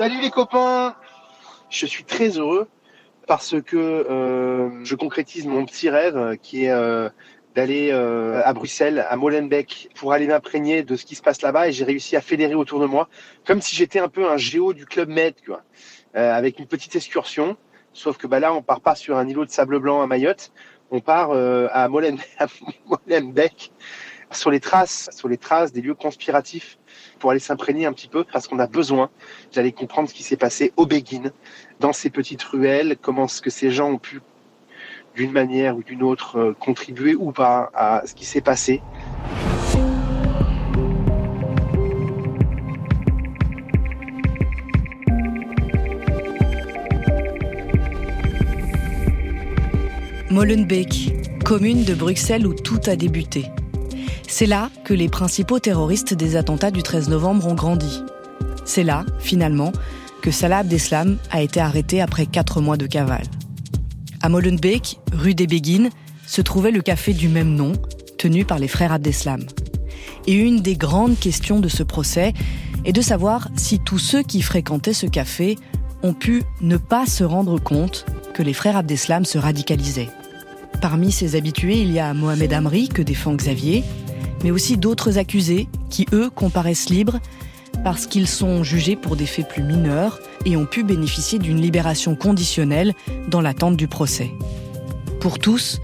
Salut les copains. Je suis très heureux parce que euh, je concrétise mon petit rêve qui est euh, d'aller euh, à Bruxelles, à Molenbeek, pour aller m'imprégner de ce qui se passe là-bas. Et j'ai réussi à fédérer autour de moi, comme si j'étais un peu un géo du club Med, quoi, avec une petite excursion. Sauf que bah, là, on part pas sur un îlot de sable blanc à Mayotte, on part à, Molen à Molenbeek sur les traces, sur les traces des lieux conspiratifs pour aller s'imprégner un petit peu parce qu'on a besoin d'aller comprendre ce qui s'est passé au Béguin, dans ces petites ruelles, comment ce que ces gens ont pu d'une manière ou d'une autre euh, contribuer ou pas à ce qui s'est passé. Molenbeek, commune de Bruxelles où tout a débuté. C'est là que les principaux terroristes des attentats du 13 novembre ont grandi. C'est là, finalement, que Salah Abdeslam a été arrêté après quatre mois de cavale. À Molenbeek, rue des Béguines, se trouvait le café du même nom, tenu par les frères Abdeslam. Et une des grandes questions de ce procès est de savoir si tous ceux qui fréquentaient ce café ont pu ne pas se rendre compte que les frères Abdeslam se radicalisaient. Parmi ces habitués, il y a Mohamed Amri, que défend Xavier, mais aussi d'autres accusés qui, eux, comparaissent libres parce qu'ils sont jugés pour des faits plus mineurs et ont pu bénéficier d'une libération conditionnelle dans l'attente du procès. Pour tous,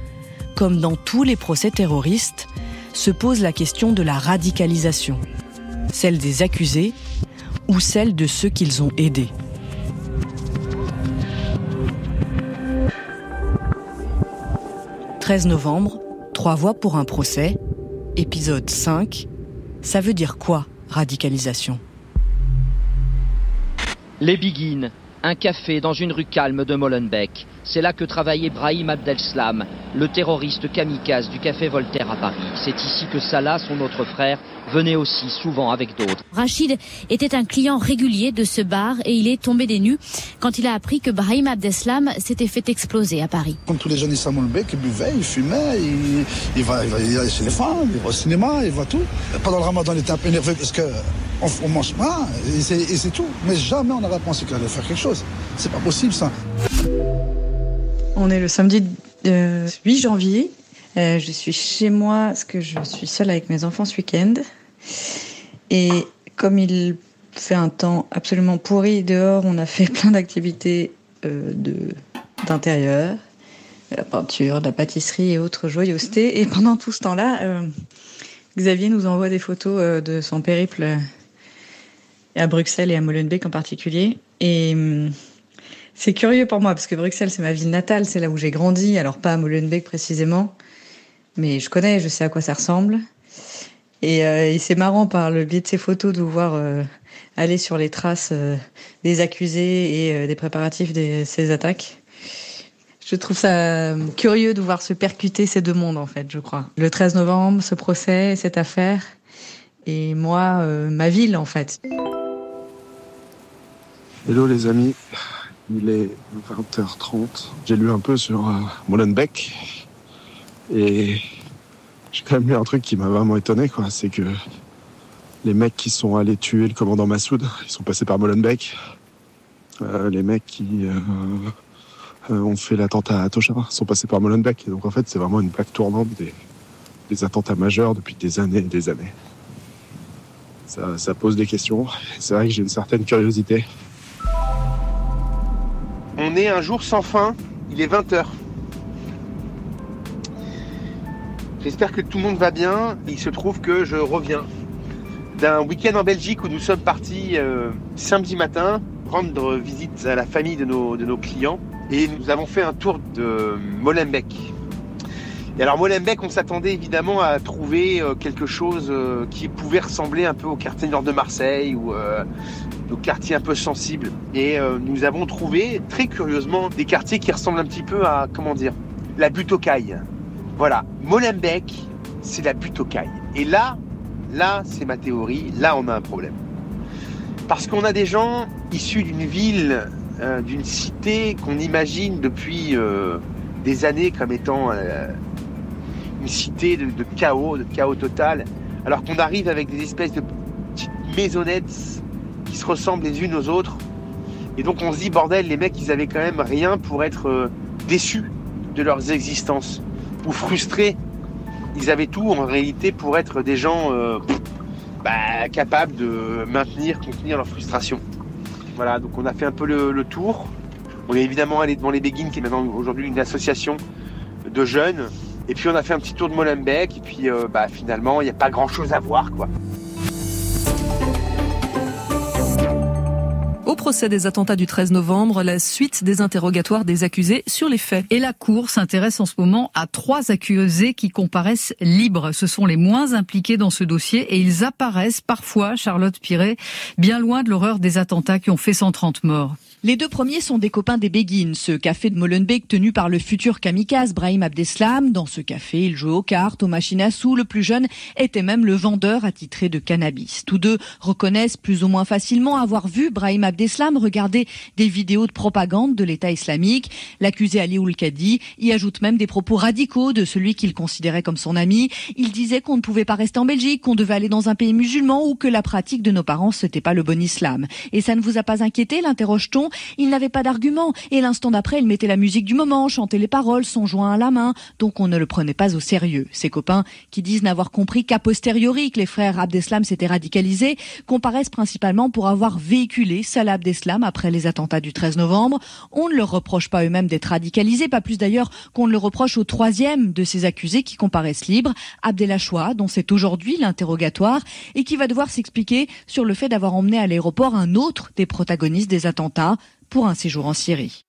comme dans tous les procès terroristes, se pose la question de la radicalisation, celle des accusés ou celle de ceux qu'ils ont aidés. « 13 novembre, trois voix pour un procès, épisode 5. Ça veut dire quoi, radicalisation? Les Biguines, un café dans une rue calme de Molenbeek. C'est là que travaillait Brahim Abdelslam, le terroriste kamikaze du café Voltaire à Paris. C'est ici que Salah, son autre frère, venait aussi souvent avec d'autres. Rachid était un client régulier de ce bar et il est tombé des nues quand il a appris que Brahim Abdeslam s'était fait exploser à Paris. Comme tous les jeunes Molenbeek, il buvait, il fumait, il, va, il va chez les femmes, il va au cinéma, il voit tout. Pendant le ramadan, il était un peu nerveux parce que on, mange pas et c'est tout. Mais jamais on n'aurait pensé qu'il allait faire quelque chose. C'est pas possible ça. On est le samedi 8 euh, janvier. Euh, je suis chez moi parce que je suis seule avec mes enfants ce week-end. Et comme il fait un temps absolument pourri dehors, on a fait plein d'activités euh, d'intérieur, de la peinture, de la pâtisserie et autres joyeusetés. Et pendant tout ce temps-là, Xavier nous envoie des photos de son périple à Bruxelles et à Molenbeek en particulier. Et hum, c'est curieux pour moi parce que Bruxelles, c'est ma ville natale, c'est là où j'ai grandi, alors pas à Molenbeek précisément, mais je connais, je sais à quoi ça ressemble. Et, euh, c'est marrant par le biais de ces photos de voir euh, aller sur les traces euh, des accusés et des préparatifs de ces attaques. Je trouve ça curieux de voir se percuter ces deux mondes, en fait, je crois. Le 13 novembre, ce procès, cette affaire, et moi, ma ville, en fait. Hello les amis, il est 20h30. J'ai lu un peu sur Molenbeek et j'ai quand même lu un truc qui m'a vraiment étonné, quoi. C'est que les mecs qui sont allés tuer le commandant Massoud, ils sont passés par Molenbeek. Euh, les mecs qui euh, ont fait l'attentat à Toshara sont passés par Molenbeek. Et donc en fait, c'est vraiment une plaque tournante des, des, attentats majeurs depuis des années et des années. Ça, ça pose des questions. C'est vrai que j'ai une certaine curiosité. On est un jour sans fin, il est 20h. J'espère que tout le monde va bien. Il se trouve que je reviens d'un week-end en Belgique où nous sommes partis euh, samedi matin rendre visite à la famille de nos, clients et nous avons fait un tour de Molenbeek. Et alors Molenbeek, on s'attendait évidemment à trouver euh, quelque chose euh, qui pouvait ressembler un peu au quartier nord de Marseille ou euh, au quartier un peu sensible. Et nous avons trouvé très curieusement des quartiers qui ressemblent un petit peu à comment dire la butte aux cailles. Voilà, Molenbeek, c'est la butte aux cailles. Et là, là, c'est ma théorie. Là, on a un problème parce qu'on a des gens issus d'une ville, d'une cité qu'on imagine depuis des années comme étant une cité de, chaos, de chaos total, alors qu'on arrive avec des espèces de petites maisonnettes qui se ressemblent les unes aux autres, Et donc on se dit, bordel, les mecs, ils avaient quand même rien pour être euh, déçus de leurs existences ou frustrés. Ils avaient tout en réalité pour être des gens euh, bah, capables de maintenir, contenir leur frustration. Voilà, donc on a fait un peu le, tour. On est évidemment allé devant les Béguines, qui est maintenant aujourd'hui une association de jeunes. Et puis on a fait un petit tour de Molenbeek. Et puis euh, bah, finalement, il n'y a pas grand chose à voir. quoi. Procès des attentats du 13 novembre, la suite des interrogatoires des accusés sur les faits. Et la Cour s'intéresse en ce moment à trois accusés qui comparaissent libres. Ce sont les moins impliqués dans ce dossier et ils apparaissent parfois, Charlotte Piret, bien loin de l'horreur des attentats qui ont fait 130 morts. Les deux premiers sont des copains des Béguines, ce café de Molenbeek tenu par le futur kamikaze Brahim Abdeslam. Dans ce café, il joue aux cartes, aux machines à sous. Le plus jeune était même le vendeur attitré de cannabis. Tous deux reconnaissent plus ou moins facilement avoir vu Brahim Abdeslam regarder des vidéos de propagande de l'État islamique. L'accusé Ali Oulkadi y ajoute même des propos radicaux de celui qu'il considérait comme son ami. Il disait qu'on ne pouvait pas rester en Belgique, qu'on devait aller dans un pays musulman ou que la pratique de nos parents, c'était pas le bon islam. Et ça ne vous a pas inquiété, l'interroge-t-on? Il n'avait pas d'argument, et l'instant d'après, il mettait la musique du moment, chantait les paroles, son joint à la main, donc on ne le prenait pas au sérieux. Ses copains, qui disent n'avoir compris qu'a posteriori que les frères Abdeslam s'étaient radicalisés, comparaissent principalement pour avoir véhiculé Salah Abdeslam après les attentats du 13 novembre. On ne leur reproche pas eux-mêmes d'être radicalisés, pas plus d'ailleurs qu'on ne le reproche au troisième de ces accusés qui comparaissent libres, Abdelachoua, dont c'est aujourd'hui l'interrogatoire, et qui va devoir s'expliquer sur le fait d'avoir emmené à l'aéroport un autre des protagonistes des attentats, pour un séjour en Syrie.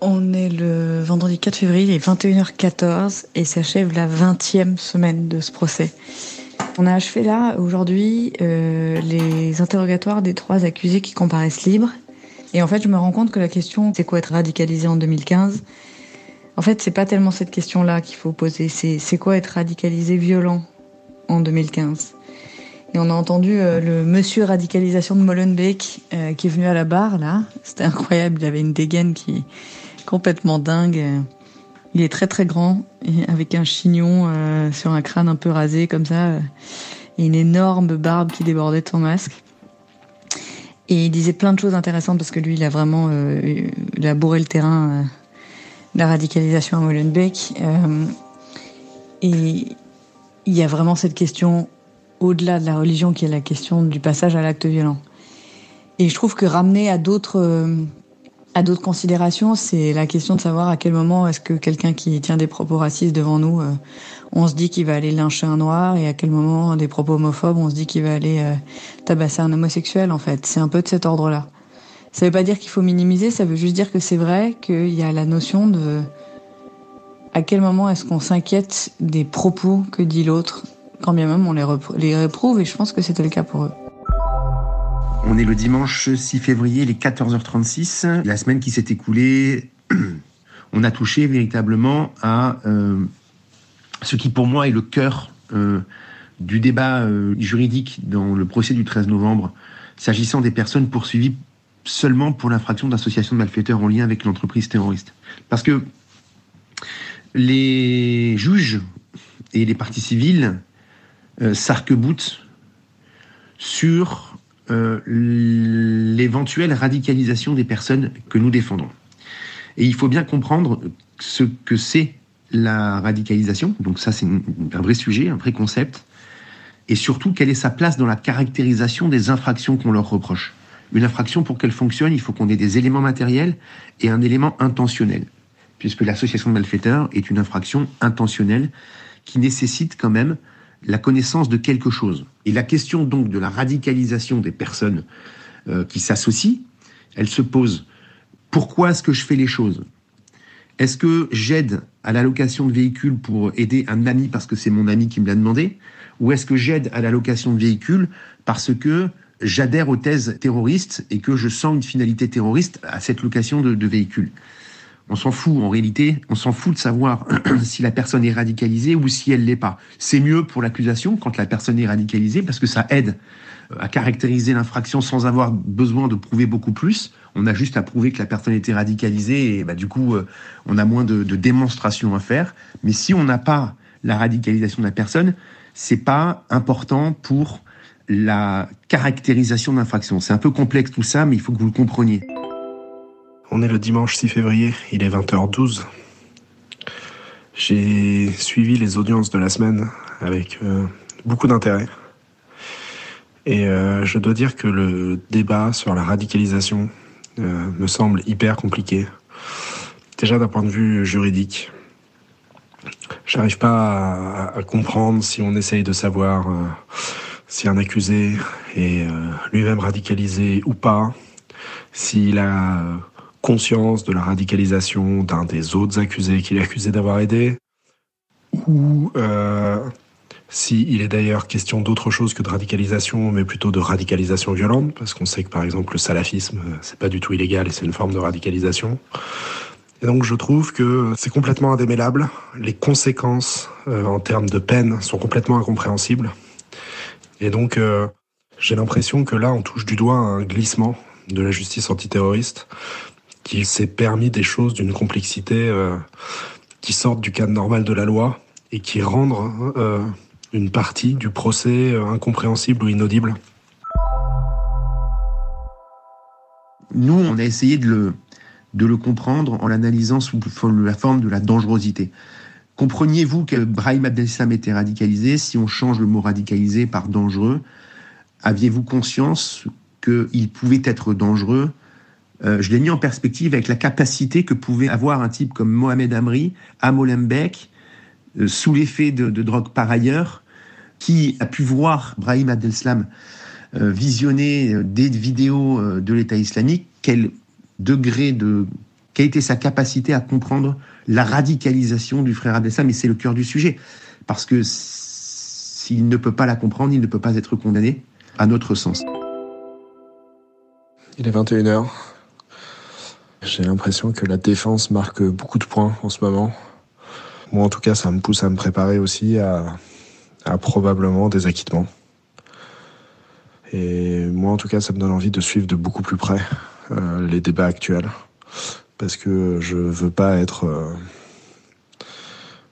On est le vendredi 4 février, il est 21h14 et s'achève la 20e semaine de ce procès. On a achevé là aujourd'hui euh, les interrogatoires des trois accusés qui comparaissent libres. Et en fait, je me rends compte que la question c'est quoi être radicalisé en 2015 En fait, c'est pas tellement cette question-là qu'il faut poser, c'est c'est quoi être radicalisé violent en 2015 et on a entendu euh, le monsieur radicalisation de Molenbeek euh, qui est venu à la barre là. C'était incroyable. Il avait une dégaine qui est complètement dingue. Il est très très grand, avec un chignon euh, sur un crâne un peu rasé comme ça, et une énorme barbe qui débordait de son masque. Et il disait plein de choses intéressantes parce que lui, il a vraiment, il a bourré le terrain de la radicalisation à Molenbeek. et il y a vraiment cette question au-delà de la religion qui est la question du passage à l'acte violent. Et je trouve que ramener à d'autres euh, à d'autres considérations, c'est la question de savoir à quel moment est-ce que quelqu'un qui tient des propos racistes devant nous, euh, on se dit qu'il va aller lyncher un noir, et à quel moment des propos homophobes, on se dit qu'il va aller euh, tabasser un homosexuel. En fait, c'est un peu de cet ordre-là. Ça veut pas dire qu'il faut minimiser, ça veut juste dire que c'est vrai qu'il y a la notion de à quel moment est-ce qu'on s'inquiète des propos que dit l'autre quand bien même on les, réprouve, et je pense que c'était le cas pour eux. On est le dimanche 6 février, les 14h36. La semaine qui s'est écoulée, on a touché véritablement à euh, ce qui pour moi est le cœur euh, du débat euh, juridique dans le procès du 13 novembre, s'agissant des personnes poursuivies seulement pour l'infraction d'association de malfaiteurs en lien avec l'entreprise terroriste. Parce que les juges et les parties civiles euh, sarc sur euh, l'éventuelle radicalisation des personnes que nous défendons. Et il faut bien comprendre ce que c'est la radicalisation. Donc ça, c'est un vrai sujet, un vrai concept. Et surtout, quelle est sa place dans la caractérisation des infractions qu'on leur reproche. Une infraction, pour qu'elle fonctionne, il faut qu'on ait des éléments matériels et un élément intentionnel. Puisque l'association de malfaiteurs est une infraction intentionnelle qui nécessite quand même la connaissance de quelque chose. Et la question donc de la radicalisation des personnes euh, qui s'associent, elle se pose. Pourquoi est-ce que je fais les choses? Est-ce que j'aide à l'allocation de véhicules pour aider un ami parce que c'est mon ami qui me l'a demandé? Ou est-ce que j'aide à l'allocation de véhicules parce que j'adhère aux thèses terroristes et que je sens une finalité terroriste à cette location de, de véhicules? On s'en fout en réalité, on s'en fout de savoir si la personne est radicalisée ou si elle l'est pas. C'est mieux pour l'accusation quand la personne est radicalisée parce que ça aide euh, à caractériser l'infraction sans avoir besoin de prouver beaucoup plus. On a juste à prouver que la personne était radicalisée et bah, du coup euh, on a moins de, de démonstrations à faire. Mais si on n'a pas la radicalisation de la personne, c'est pas important pour la caractérisation d'infraction. C'est un peu complexe tout ça, mais il faut que vous le compreniez. On est le dimanche 6 février, il est 20h12. J'ai suivi les audiences de la semaine avec euh, beaucoup d'intérêt. Et euh, je dois dire que le débat sur la radicalisation euh, me semble hyper compliqué. Déjà d'un point de vue juridique. J'arrive pas à, comprendre si on essaye de savoir si un accusé est lui-même radicalisé ou pas, s'il a conscience de la radicalisation d'un des autres accusés qu'il est accusé d'avoir aidé, ou euh, s'il est d'ailleurs question d'autre chose que de radicalisation, mais plutôt de radicalisation violente, parce qu'on sait que par exemple le salafisme, c'est pas du tout illégal et c'est une forme de radicalisation. Et donc je trouve que c'est complètement indémêlable. Les conséquences euh, en termes de peine sont complètement incompréhensibles. Et donc euh, j'ai l'impression que là on touche du doigt un glissement de la justice antiterroriste qu'il s'est permis des choses d'une complexité euh, qui sortent du cadre normal de la loi et qui rendent euh, une partie du procès euh, incompréhensible ou inaudible. Nous, on a essayé de le, de le comprendre en l'analysant sous la forme de la dangerosité. Compreniez-vous que Brahim Abdel-Islam était radicalisé? Si on change le mot radicalisé par dangereux, aviez-vous conscience qu'il pouvait être dangereux euh, je l'ai mis en perspective avec la capacité que pouvait avoir un type comme Mohamed Amri à Molenbeek, euh, sous l'effet de, drogue par ailleurs, qui a pu voir Brahim Abdel-Slam euh, visionner des vidéos de l'État islamique, quel degré de... quelle était sa capacité à comprendre la radicalisation du frère Abdel-Slam, et c'est le cœur du sujet. Parce que s'il ne peut pas la comprendre, il ne peut pas être condamné, à notre sens. Il est 21h. J'ai l'impression que la défense marque beaucoup de points en ce moment. Moi, en tout cas, ça me pousse à me préparer aussi à, probablement des acquittements. Et moi, en tout cas, ça me donne envie de suivre de beaucoup plus près euh, les débats actuels. Parce que je veux pas être euh,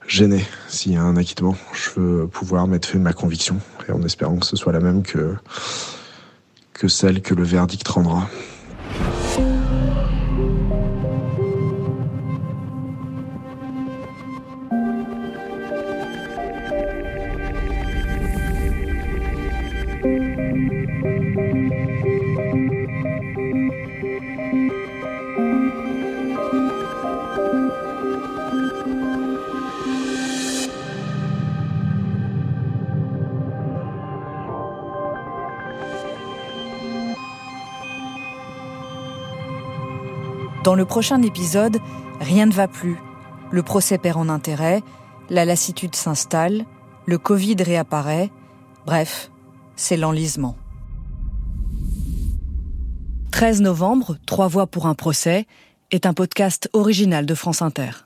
gêné s'il y a un acquittement. Je veux pouvoir mettre fait ma conviction. Et en espérant que ce soit la même que celle que le verdict rendra. Dans le prochain épisode, rien ne va plus. Le procès perd en intérêt, la lassitude s'installe, le Covid réapparaît. Bref, c'est l'enlisement. 13 novembre, Trois voix pour un procès est un podcast original de France Inter.